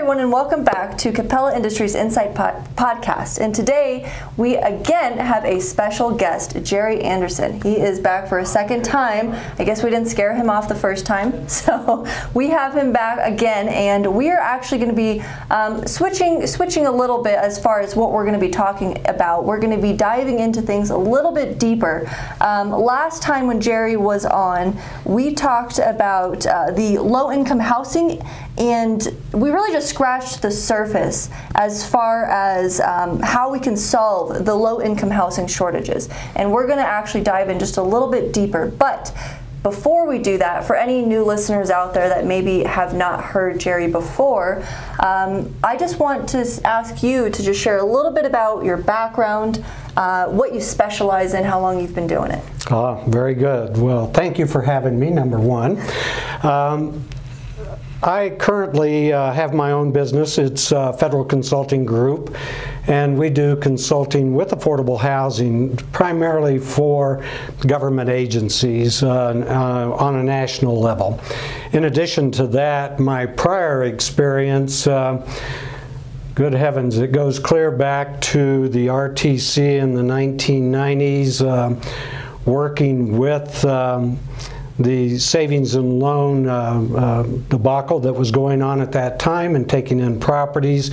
everyone, and welcome back to Capella Industries Insight Pod- Podcast. And today we again have a special guest, Jerry Anderson. He is back for a second time. I guess we didn't scare him off the first time, so we have him back again, and we are actually going to be um, switching switching a little bit as far as what we're going to be talking about. We're going to be diving into things a little bit deeper. Um, last time when Jerry was on, we talked about uh, the low income housing and we really just scratched the surface as far as um, how we can solve the low income housing shortages. And we're going to actually dive in just a little bit deeper. But before we do that, for any new listeners out there that maybe have not heard Jerry before, um, I just want to ask you to just share a little bit about your background, uh, what you specialize in, how long you've been doing it. Oh, very good. Well, thank you for having me, number one. Um, I currently uh, have my own business. It's a Federal Consulting Group, and we do consulting with affordable housing primarily for government agencies uh, uh, on a national level. In addition to that, my prior experience uh, good heavens, it goes clear back to the RTC in the 1990s, uh, working with um, the savings and loan uh, uh, debacle that was going on at that time and taking in properties.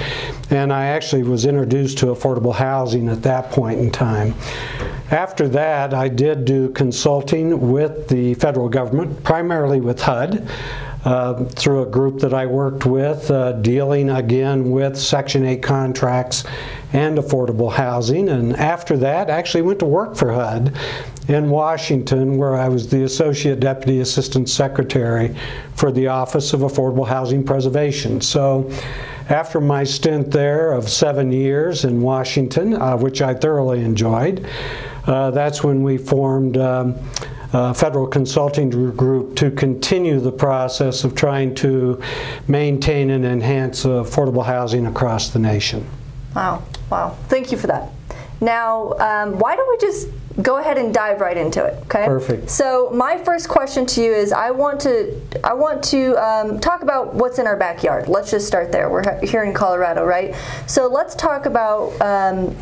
And I actually was introduced to affordable housing at that point in time. After that, I did do consulting with the federal government, primarily with HUD. Uh, through a group that I worked with, uh, dealing again with Section 8 contracts and affordable housing. And after that, actually went to work for HUD in Washington, where I was the Associate Deputy Assistant Secretary for the Office of Affordable Housing Preservation. So after my stint there of seven years in Washington, uh, which I thoroughly enjoyed, uh, that's when we formed um, uh, federal consulting group to continue the process of trying to maintain and enhance affordable housing across the nation. Wow, wow. Thank you for that. Now, um, why don't we just go ahead and dive right into it? Okay. Perfect. So my first question to you is, I want to, I want to um, talk about what's in our backyard. Let's just start there. We're here in Colorado, right? So let's talk about. Um,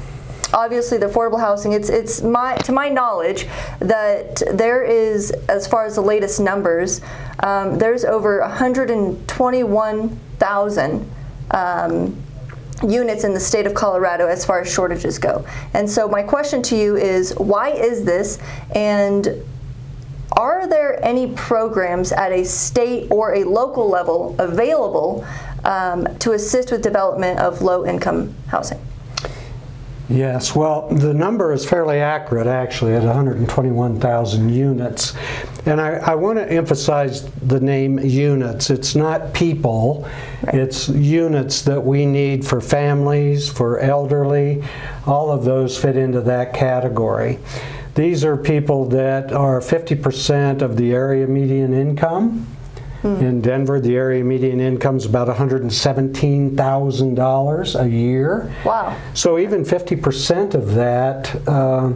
obviously the affordable housing it's it's my to my knowledge that there is as far as the latest numbers um, there's over 121,000 um, units in the state of Colorado as far as shortages go. And so my question to you is why is this and are there any programs at a state or a local level available um, to assist with development of low income housing? Yes, well, the number is fairly accurate actually at 121,000 units. And I, I want to emphasize the name units. It's not people, right. it's units that we need for families, for elderly. All of those fit into that category. These are people that are 50% of the area median income. Hmm. In Denver, the area median income is about $117,000 a year. Wow. So even 50% of that uh,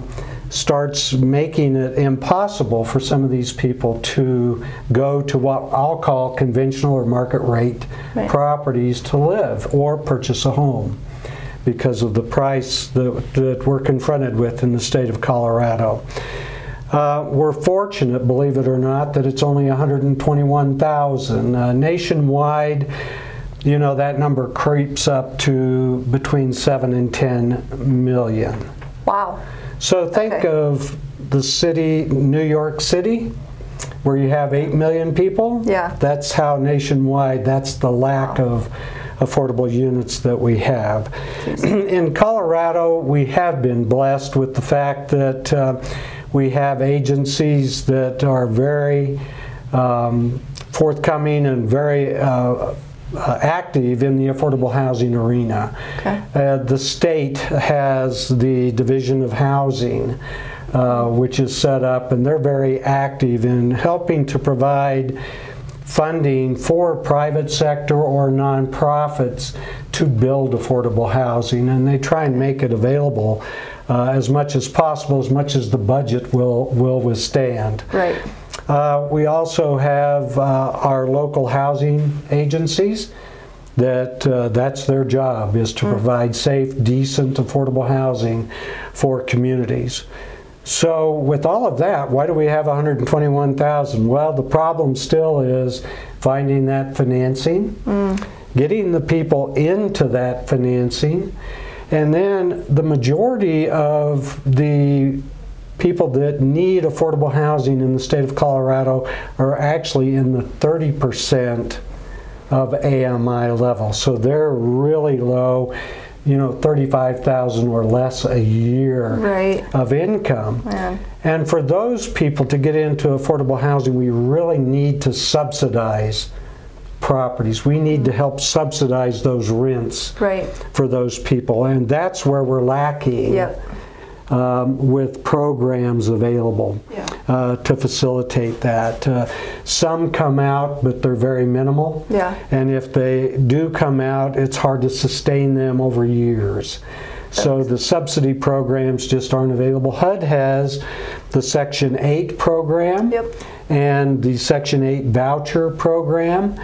starts making it impossible for some of these people to go to what I'll call conventional or market rate right. properties to live or purchase a home because of the price that, that we're confronted with in the state of Colorado. Uh, we're fortunate, believe it or not, that it's only 121,000. Uh, nationwide, you know, that number creeps up to between 7 and 10 million. Wow. So think okay. of the city, New York City, where you have 8 million people. Yeah. That's how nationwide, that's the lack wow. of affordable units that we have. In Colorado, we have been blessed with the fact that. Uh, we have agencies that are very um, forthcoming and very uh, uh, active in the affordable housing arena. Okay. Uh, the state has the Division of Housing, uh, which is set up, and they're very active in helping to provide funding for private sector or nonprofits to build affordable housing, and they try and make it available uh, as much as possible, as much as the budget will, will withstand. Right. Uh, we also have uh, our local housing agencies. that uh, that's their job is to provide safe, decent, affordable housing for communities. So with all of that, why do we have 121,000? Well, the problem still is finding that financing, getting the people into that financing, and then the majority of the people that need affordable housing in the state of Colorado are actually in the 30% of AMI level. So they're really low, you know, 35,000 or less a year Right. of income. Yeah. And for those people to get into affordable housing, we really need to subsidize properties. We need to help subsidize those rents Right. for those people. And that's where we're lacking Yep. um, with programs available Yeah. uh, to facilitate that. Uh, some come out, but they're very minimal. Yeah. And if they do come out, it's hard to sustain them over years. So the subsidy programs just aren't available. HUD has the Section 8 program Yep. and the Section 8 voucher program,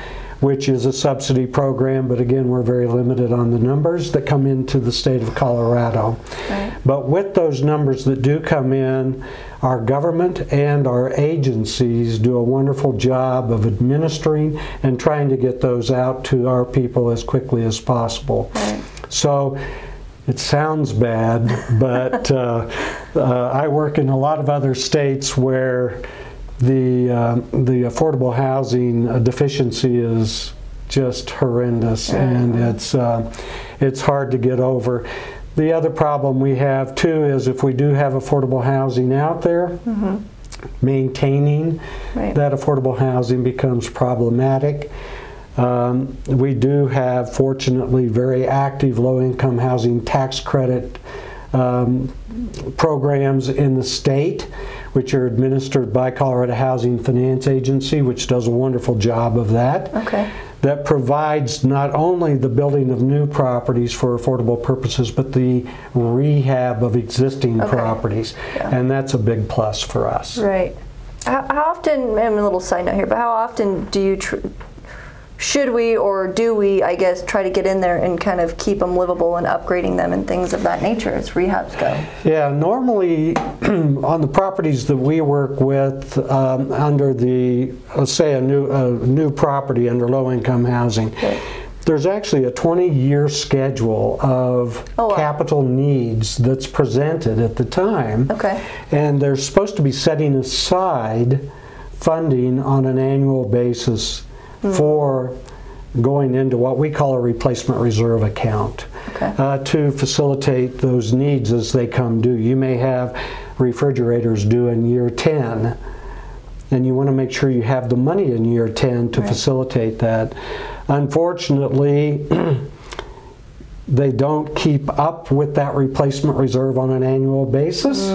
which is a subsidy program, but again, we're very limited on the numbers that come into the state of Colorado. Right. But with those numbers that do come in, our government and our agencies do a wonderful job of administering and trying to get those out to our people as quickly as possible. Right. So it sounds bad, but uh, uh, I work in a lot of other states where the uh, the affordable housing uh, deficiency is just horrendous, and it's uh, it's hard to get over. The other problem we have too is if we do have affordable housing out there, maintaining Right. that affordable housing becomes problematic. Um, we do have, fortunately, very active low income housing tax credit um, programs in the state, which are administered by Colorado Housing Finance Agency, which does a wonderful job of that. Okay. That provides not only the building of new properties for affordable purposes, but the rehab of existing Okay. properties. Yeah. And that's a big plus for us. Right. How, often, I'm a little side note here, but how often do you, tr- should we or do we, I guess, try to get in there and kind of keep them livable and upgrading them and things of that nature as rehabs go? Yeah, normally on the properties that we work with um, under the, let's say a new, a new property under low income housing, Okay. there's actually a 20 year schedule of Oh, wow. capital needs that's presented at the time. Okay. And they're supposed to be setting aside funding on an annual basis for going into what we call a replacement reserve account Okay. uh, to facilitate those needs as they come due. You may have refrigerators due in year 10, and you want to make sure you have the money in year 10 to Right. facilitate that. Unfortunately, they don't keep up with that replacement reserve on an annual basis.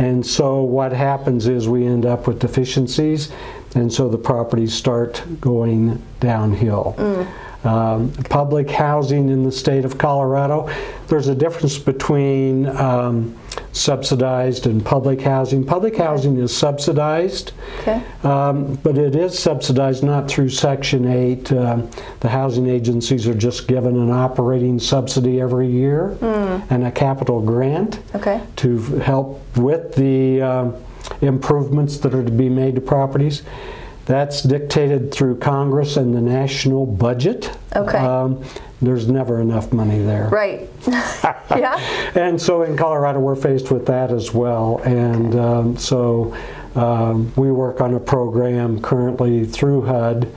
And so what happens is we end up with deficiencies, and so the properties start going downhill. Mm. Um, public housing in the state of Colorado, there's a difference between um, subsidized and public housing. Public housing is subsidized. Okay. Um, But it is subsidized not through Section 8. Um, The housing agencies are just given an operating subsidy every year and a capital grant Okay. to help with the um, improvements that are to be made to properties. That's dictated through Congress and the national budget. Okay. Um, There's never enough money there. Right. yeah. And so in Colorado, we're faced with that as well. And um, so um, we work on a program currently through HUD.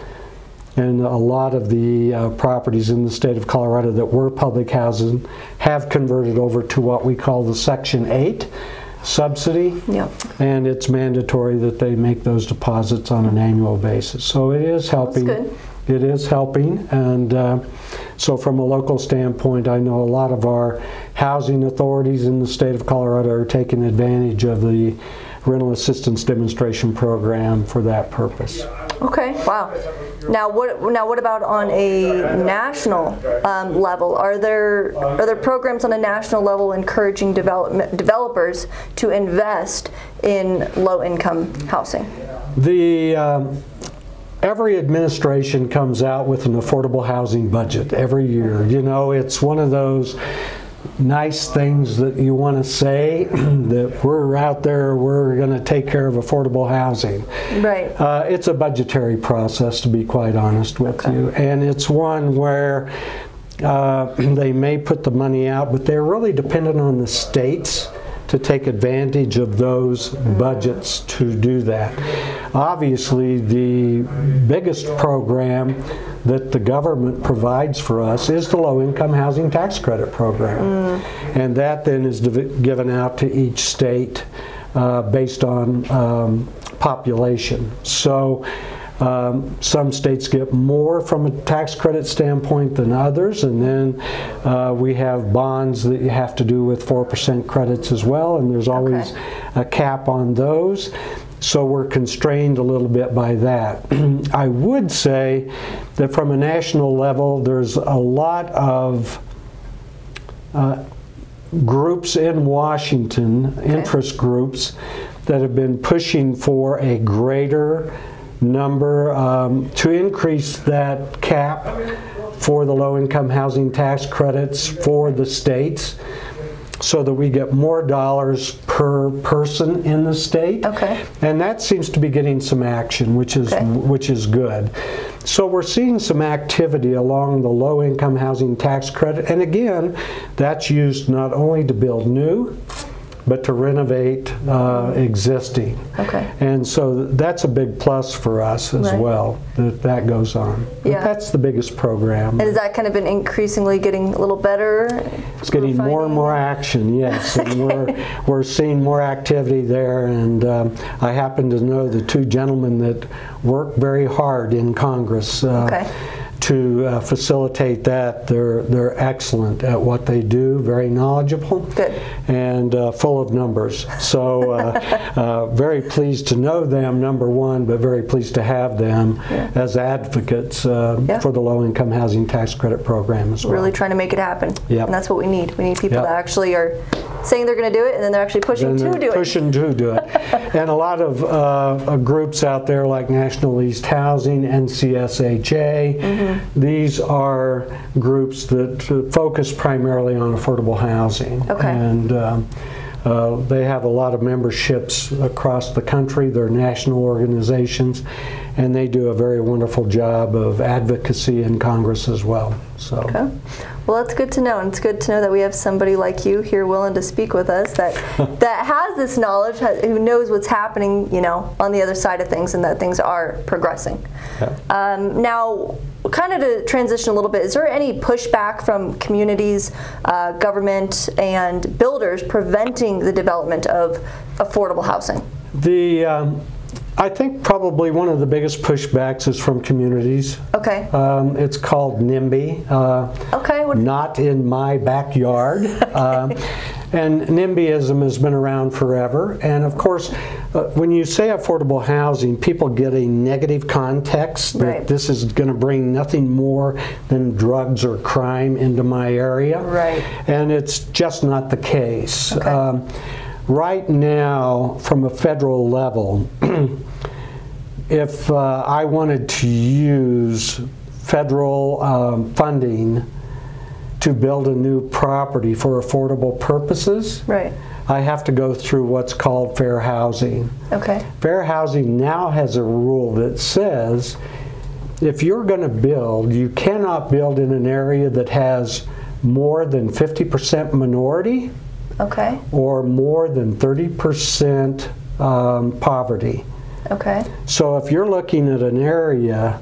And a lot of the uh, properties in the state of Colorado that were public housing have converted over to what we call the Section 8 subsidy. Yeah. And it's mandatory that they make those deposits on an annual basis. So it is helping. good. It is helping. And uh, so, from a local standpoint, I know a lot of our housing authorities in the state of Colorado are taking advantage of the rental assistance demonstration program for that purpose. Okay. Wow. Now what? Now what about on a national um, level? Are there are there programs on a national level encouraging development developers to invest in low income housing? The um, every administration comes out with an affordable housing budget every year. You know, it's one of those nice things that you want to say that we're out there, we're going to take care of affordable housing. Right. Uh, it's a budgetary process, to be quite honest with you, and it's one where uh, they may put the money out, but they're really dependent on the states to take advantage of those budgets to do that. Obviously, the biggest program that the government provides for us is the low income housing tax credit program. And that then is div- given out to each state uh, based on um, population. So um, some states get more from a tax credit standpoint than others, and then uh, we have bonds that you have to do with 4% credits as well, and there's always Okay. a cap on those. So we're constrained a little bit by that. I would say that from a national level, there's a lot of uh, groups in Washington, interest groups, that have been pushing for a greater number um, to increase that cap for the low income housing tax credits for the states so that we get more dollars per person in the state. Okay. And that seems to be getting some action, which is Okay. which is good. So we're seeing some activity along the low income housing tax credit. And again, that's used not only to build new, but to renovate uh, existing. Okay. And so that's a big plus for us as Right. well, that that goes on. But Yeah. That's the biggest program. And has that kind of been increasingly getting a little better? It's getting more and more action, yes. And we're, we're seeing more activity there. And um, I happen to know the two gentlemen that work very hard in Congress uh, Okay. To uh, facilitate that. They're, they're excellent at what they do, very knowledgeable. Good. And uh, full of numbers. So, uh, uh, very pleased to know them, number one, but very pleased to have them as advocates uh, Yeah. for the low income housing tax credit program as well. Really trying to make it happen. Yep. And that's what we need. We need people Yep. that actually are saying they're going to do it and then they're actually pushing to they're do it. pushing to do it. and a lot of uh, groups out there like National Leased Housing, NCSHA, Mm-hmm. these are groups that uh, focus primarily on affordable housing. Okay. And um, uh, they have a lot of memberships across the country. They're national organizations, and they do a very wonderful job of advocacy in Congress as well. So. Okay. Well, that's good to know, and it's good to know that we have somebody like you here willing to speak with us that that has this knowledge, who knows what's happening, you know, on the other side of things, and that things are progressing. Yeah. Um, now, kind of to transition a little bit, is there any pushback from communities, uh, government, and builders preventing the development of affordable housing? The, um, I think probably one of the biggest pushbacks is from communities. Okay. Um, it's called NIMBY. Uh, Okay. What, not in my backyard. um, and NIMBYism has been around forever. And of course, uh, when you say affordable housing, people get a negative context that Right. this is going to bring nothing more than drugs or crime into my area. Right. And it's just not the case. Okay. Um, right now, from a federal level, if uh, I wanted to use federal um, funding to build a new property for affordable purposes, right. I have to go through what's called fair housing. Okay. Fair housing now has a rule that says if you're going to build, you cannot build in an area that has more than 50% minority Okay. or more than 30% um, poverty. Okay. So if you're looking at an area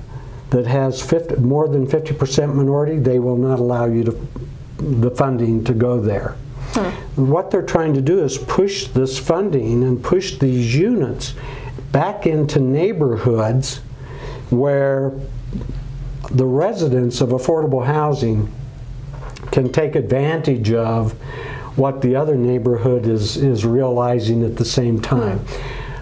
that has 50, more than 50% minority, they will not allow you to the funding to go there. What they're trying to do is push this funding and push these units back into neighborhoods where the residents of affordable housing can take advantage of what the other neighborhood is, is realizing at the same hmm. time.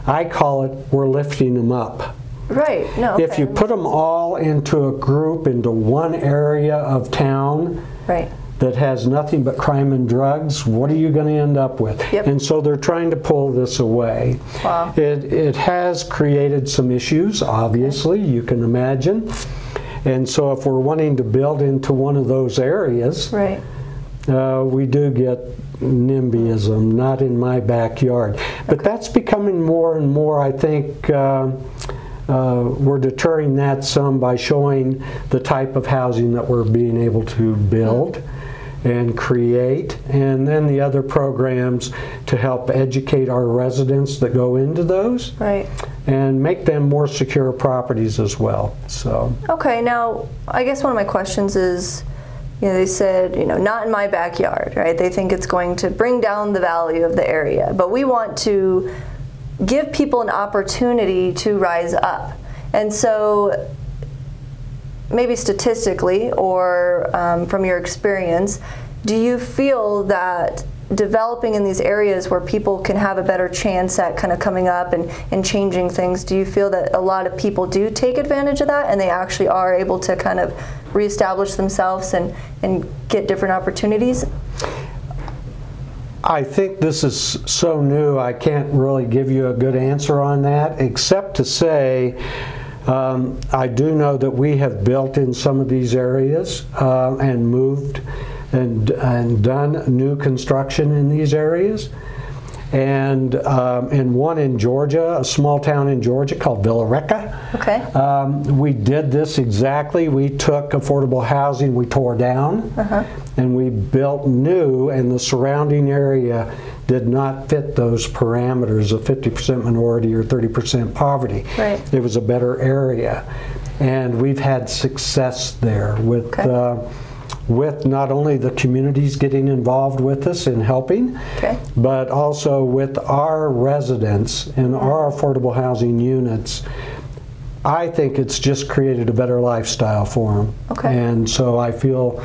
I call it we're lifting them up. Right. No. If you put them all into a group, into one area of town, Right. That has nothing but crime and drugs, what are you going to end up with? Yep. And so they're trying to pull this away. Wow. It, it has created some issues, obviously, you can imagine. And so if we're wanting to build into one of those areas, Right. uh, we do get NIMBYism, not in my backyard. But that's becoming more and more, I think. Uh, uh, we're deterring that some by showing the type of housing that we're being able to build and create, and then the other programs to help educate our residents that go into those Right. and make them more secure properties as well. So, Okay, now I guess one of my questions is, you know, they said, you know, not in my backyard, right? They think it's going to bring down the value of the area, but we want to give people an opportunity to rise up. And so, maybe statistically or um, from your experience, do you feel that developing in these areas where people can have a better chance at kind of coming up and, and changing things, do you feel that a lot of people do take advantage of that and they actually are able to kind of reestablish themselves and, and get different opportunities? I think this is so new, I can't really give you a good answer on that, except to say um, I do know that we have built in some of these areas uh, and moved and, and done new construction in these areas. And um, in one in Georgia, a small town in Georgia called Villa Rica. Okay. Um, we did this exactly. We took affordable housing we tore down and we built new, and the surrounding area did not fit those parameters of 50% minority or 30% poverty. Right. It was a better area. And we've had success there with. Okay. Uh, with not only the communities getting involved with us in helping, Okay. but also with our residents in our affordable housing units. I think it's just created a better lifestyle for them. Okay. And so I feel,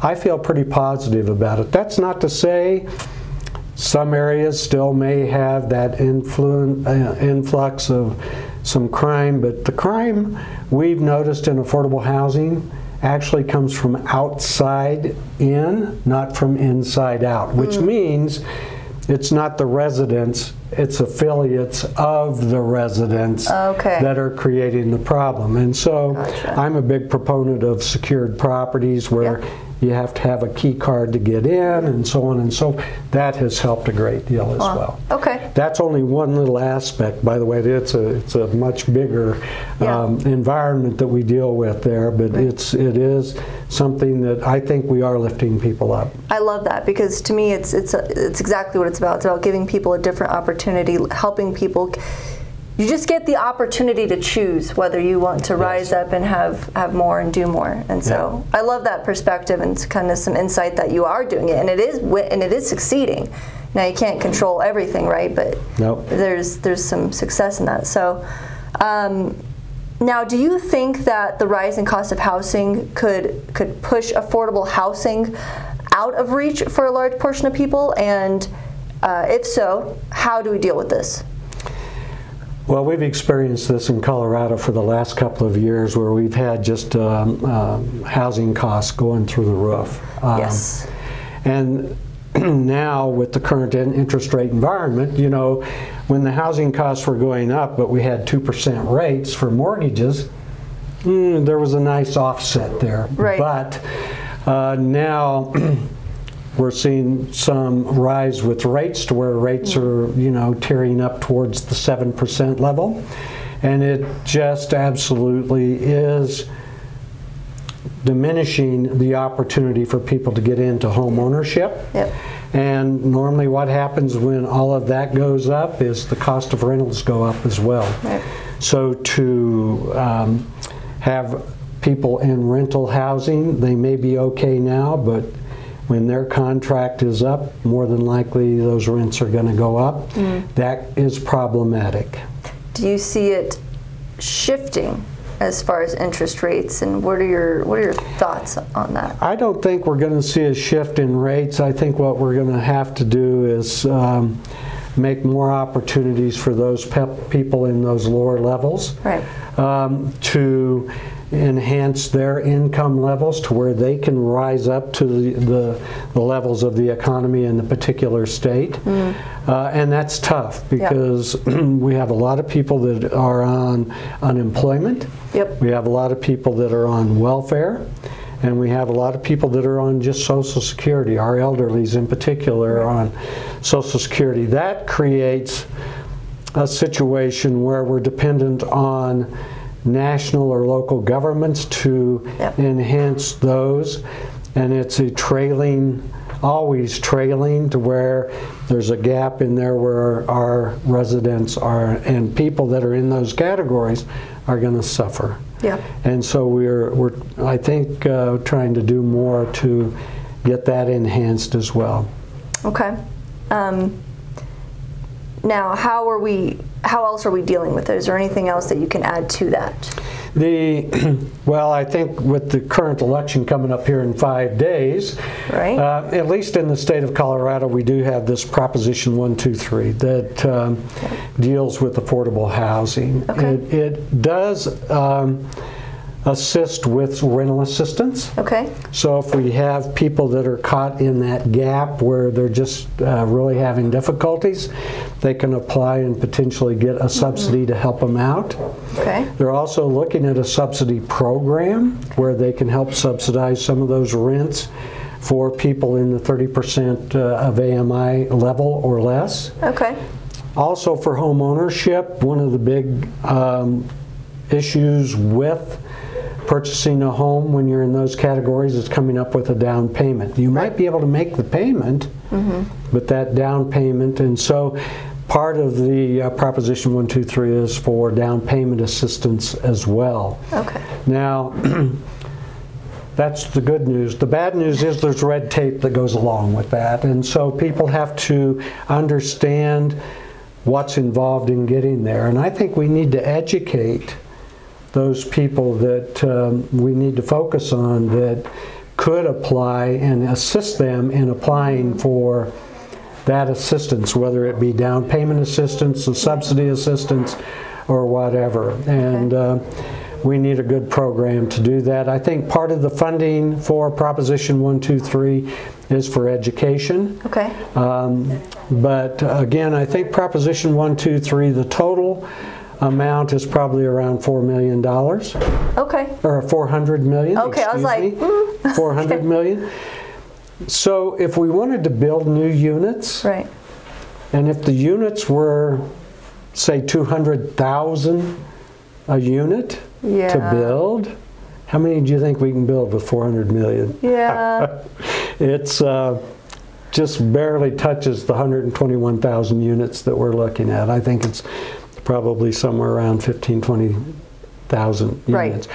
I feel pretty positive about it. That's not to say some areas still may have that influ- uh, influx of some crime, but the crime we've noticed in affordable housing actually comes from outside in, not from inside out, which means it's not the residents, it's affiliates of the residents Okay. that are creating the problem. And so Gotcha. I'm a big proponent of secured properties where Yeah. You have to have a key card to get in and so on and so that has helped a great deal as well. Okay. That's only one little aspect, by the way. It's a it's a much bigger Yeah. um, environment that we deal with there, but it's it is something that I think we are lifting people up. I love that because to me, it's it's a, it's exactly what it's about. It's about giving people a different opportunity, helping people. You just get the opportunity to choose whether you want to rise up and have have more and do more. And so I love that perspective and kind of some insight that you are doing it, and it is wi- and it is succeeding. Now you can't control everything, right? But Nope. there's there's some success in that. So. Um, now, do you think that the rise in cost of housing could could push affordable housing out of reach for a large portion of people? And uh, if so, how do we deal with this? Well, we've experienced this in Colorado for the last couple of years where we've had just um, um, housing costs going through the roof. Um, Yes. And now, with the current interest rate environment, you know, when the housing costs were going up, but we had 2% rates for mortgages, mm, there was a nice offset there. Right. But uh, now, we're seeing some rise with rates to where rates are, you know, tearing up towards the 7% level. And it just absolutely is diminishing the opportunity for people to get into home ownership. Yep. And normally what happens when all of that goes up is the cost of rentals go up as well. Right. So to um, have people in rental housing, they may be okay now, but when their contract is up, more than likely those rents are going to go up. That is problematic. Do you see it shifting as far as interest rates? And what are your what are your thoughts on that? I don't think we're going to see a shift in rates. I think what we're going to have to do is um, make more opportunities for those pep people in those lower levels Right. um, to enhance their income levels to where they can rise up to the, the, the levels of the economy in the particular state. Uh, and that's tough because we have a lot of people that are on unemployment. Yep. We have a lot of people that are on welfare. And we have a lot of people that are on just Social Security. Our elderlies, in particular, are on Social Security. That creates a situation where we're dependent on national or local governments to Yep. enhance those. And it's a trailing, always trailing to where there's a gap in there where our residents are, and people that are in those categories are going to suffer. Yeah. And so we're, we're I think, uh, trying to do more to get that enhanced as well. Okay. Um, now, how are we? How else are we dealing with it? Is there anything else that you can add to that? The, well, I think with the current election coming up here in five days, Right. uh, at least in the state of Colorado, we do have this Proposition 123 that um, deals with affordable housing. Okay. It, it does um, assist with rental assistance. Okay. So if we have people that are caught in that gap where they're just uh, really having difficulties, they can apply and potentially get a subsidy to help them out. Okay. They're also looking at a subsidy program where they can help subsidize some of those rents for people in the 30% uh, of AMI level or less. Okay. Also for home ownership, one of the big um, issues with purchasing a home when you're in those categories is coming up with a down payment. You might be able to make the payment, but that down payment, and so part of the uh, Proposition 123 is for down payment assistance as well. Okay. Now, that's the good news. The bad news is there's red tape that goes along with that. And so people have to understand what's involved in getting there. And I think we need to educate those people that um, we need to focus on that could apply and assist them in applying for that assistance, whether it be down payment assistance, the subsidy assistance, or whatever. And uh, we need a good program to do that. I think part of the funding for Proposition 123 is for education. Okay. Um, But again, I think Proposition 123, the total amount is probably around $4 million, Okay. or 400 million. Okay, I was like, me. 400 million. So if we wanted to build new units, Right. and if the units were, say, 200,000 a unit to build, how many do you think we can build with 400 million? Yeah. It's uh, just barely touches the 121,000 units that we're looking at. I think it's probably somewhere around 15, 20,000 Right. units,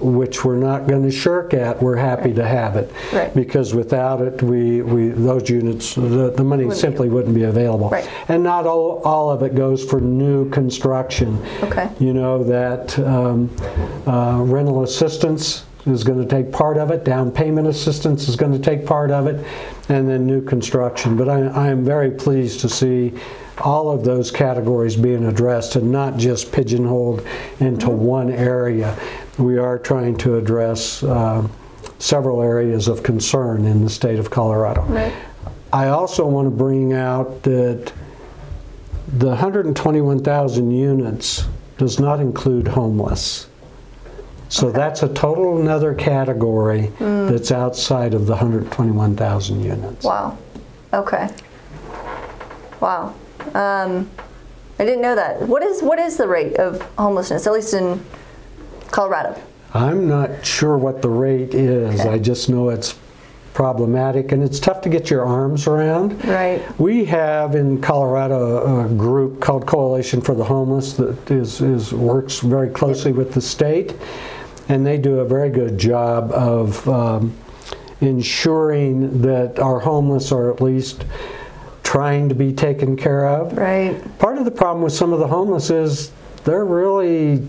which we're not going to shirk at. We're happy to have it. Right. Because without it, we, we those units, the, the money Wouldn't be- simply wouldn't be available. Right. And not all, all of it goes for new construction. Okay. You know, that um, uh, rental assistance is going to take part of it, down payment assistance is going to take part of it, and then new construction. But I, I am very pleased to see all of those categories being addressed and not just pigeonholed into one area. We are trying to address uh, several areas of concern in the state of Colorado. Right. I also want to bring out that the 121,000 units does not include homeless. So that's a total another category that's outside of the 121,000 units. Wow. Okay. Wow. Um, I didn't know that. What is what is the rate of homelessness, at least in Colorado? I'm not sure what the rate is. Okay. I just know it's problematic and it's tough to get your arms around. Right. We have in Colorado a group called Coalition for the Homeless that is, is works very closely with the state, and they do a very good job of um, ensuring that our homeless are at least trying to be taken care of. Right. Part of the problem with some of the homeless is they're really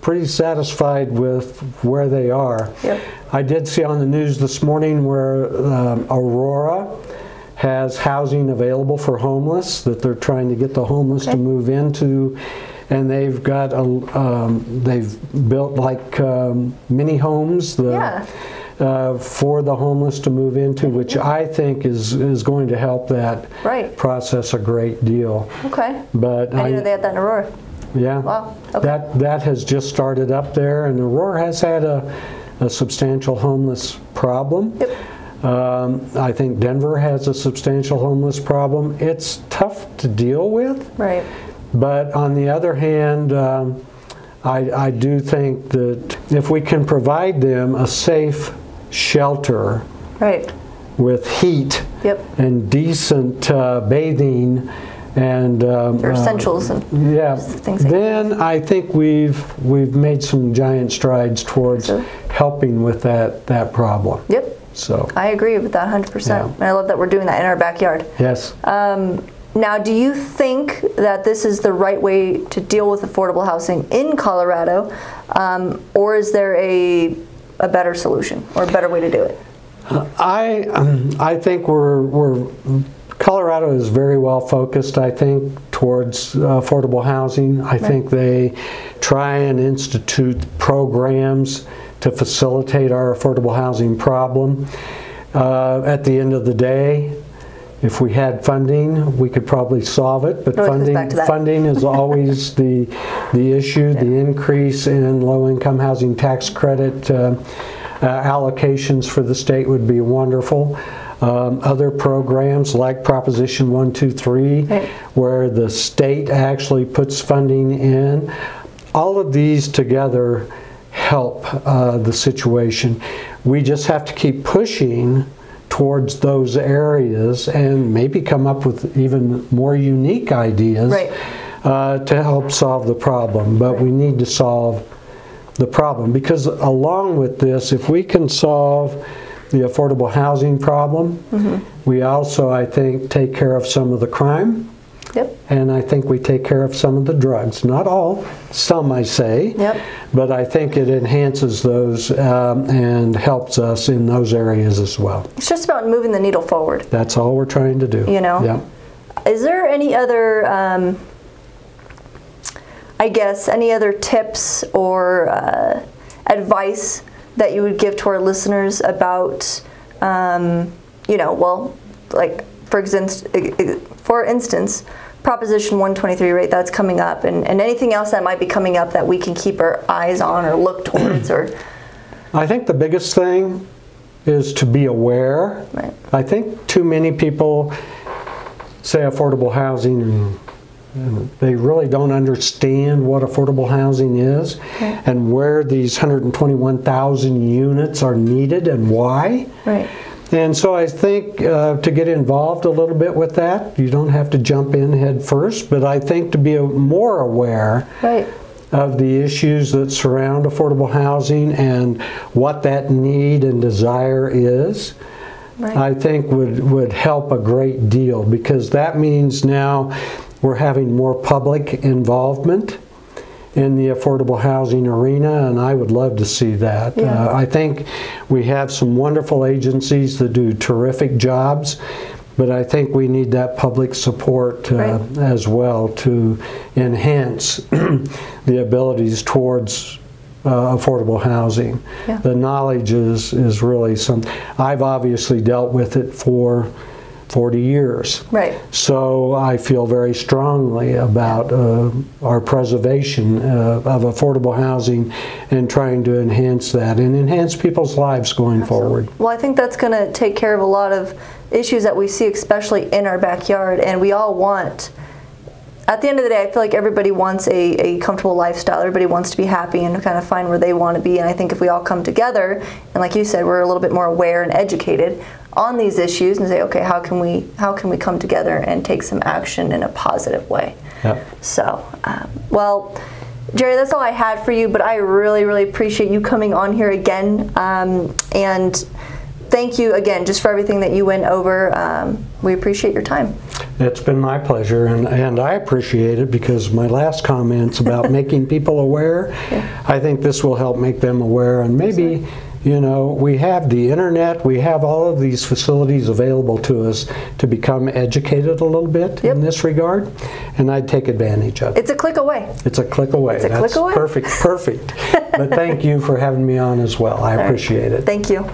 pretty satisfied with where they are. Yep. I did see on the news this morning where um, Aurora has housing available for homeless, that they're trying to get the homeless to move into and they've got a, um, they've built like um, mini homes. The, Yeah. Uh, for the homeless to move into, which I think is is going to help that Right. process a great deal. Okay. But I didn't know they had that in Aurora. yeah. Wow, okay. That, that has just started up there, and Aurora has had a, a substantial homeless problem. Yep. Um, I think Denver has a substantial homeless problem. It's tough to deal with, Right. but on the other hand, um, I, I do think that if we can provide them a safe shelter Right. with heat Yep. and decent uh, bathing and um, Your uh, essentials and yeah, things like then I think we've we've made some giant strides towards So- helping with that that problem. yep. So I agree with that 100%. Yeah. And I love that we're doing that in our backyard. yes, Um, now, do you think that this is the right way to deal with affordable housing in Colorado, um, or is there a, a better solution or a better way to do it? I um, I think we're we're Colorado is very well focused. I think towards affordable housing. I think they try and institute programs to facilitate our affordable housing problem. Uh, at the end of the day, if we had funding, we could probably solve it. But comes funding funding is always the the issue. The increase in low-income housing tax credit uh, uh, allocations for the state would be wonderful. Um, other programs like Proposition 123, Right. where the state actually puts funding in, all of these together help uh, the situation. We just have to keep pushing towards those areas and maybe come up with even more unique ideas Right. uh, to help solve the problem. But we need to solve the problem because along with this, if we can solve the affordable housing problem, we also, I think, take care of some of the crime. Yep. And I think we take care of some of the drugs. Not all, some I say. Yep. But I think it enhances those um, and helps us in those areas as well. It's just about moving the needle forward. That's all we're trying to do. You know? Yeah. Is there any other, um, I guess, any other tips or uh, advice that you would give to our listeners about, um, you know, well, like for instance, for instance, Proposition 123, right? That's coming up, and, and anything else that might be coming up that we can keep our eyes on or look towards, or I think the biggest thing is to be aware. Right. I think too many people say affordable housing and, and they really don't understand what affordable housing is and where these 121,000 units are needed and why. right, And so I think uh, to get involved a little bit with that, you don't have to jump in head first, but I think to be more aware right, of the issues that surround affordable housing and what that need and desire is, right, I think would, would help a great deal because that means now we're having more public involvement in the affordable housing arena, and I would love to see that. Yeah. Uh, I think we have some wonderful agencies that do terrific jobs, but I think we need that public support uh, Right. as well to enhance the abilities towards uh, affordable housing. Yeah. The knowledge is, is really something. I've obviously dealt with it for 40 years. right. So I feel very strongly about uh, our preservation uh, of affordable housing and trying to enhance that and enhance people's lives going forward. Well, I think that's going to take care of a lot of issues that we see, especially in our backyard. And we all want, at the end of the day, I feel like everybody wants a, a comfortable lifestyle. Everybody wants to be happy and kind of find where they want to be. And I think if we all come together, and like you said, we're a little bit more aware and educated on these issues and say, okay, how can we how can we come together and take some action in a positive way? Yep. So, um, well, Jerry, that's all I had for you, but I really, really appreciate you coming on here again. Um, and thank you again just for everything that you went over. Um, we appreciate your time. It's been my pleasure, and, and I appreciate it because my last comments about making people aware, I think this will help make them aware and maybe you know, we have the internet, we have all of these facilities available to us to become educated a little bit Yep. in this regard, and I'd take advantage of it. It's a click away. It's a click away. It's a That's click away. perfect, perfect. but thank you for having me on as well. I appreciate it. Thank you.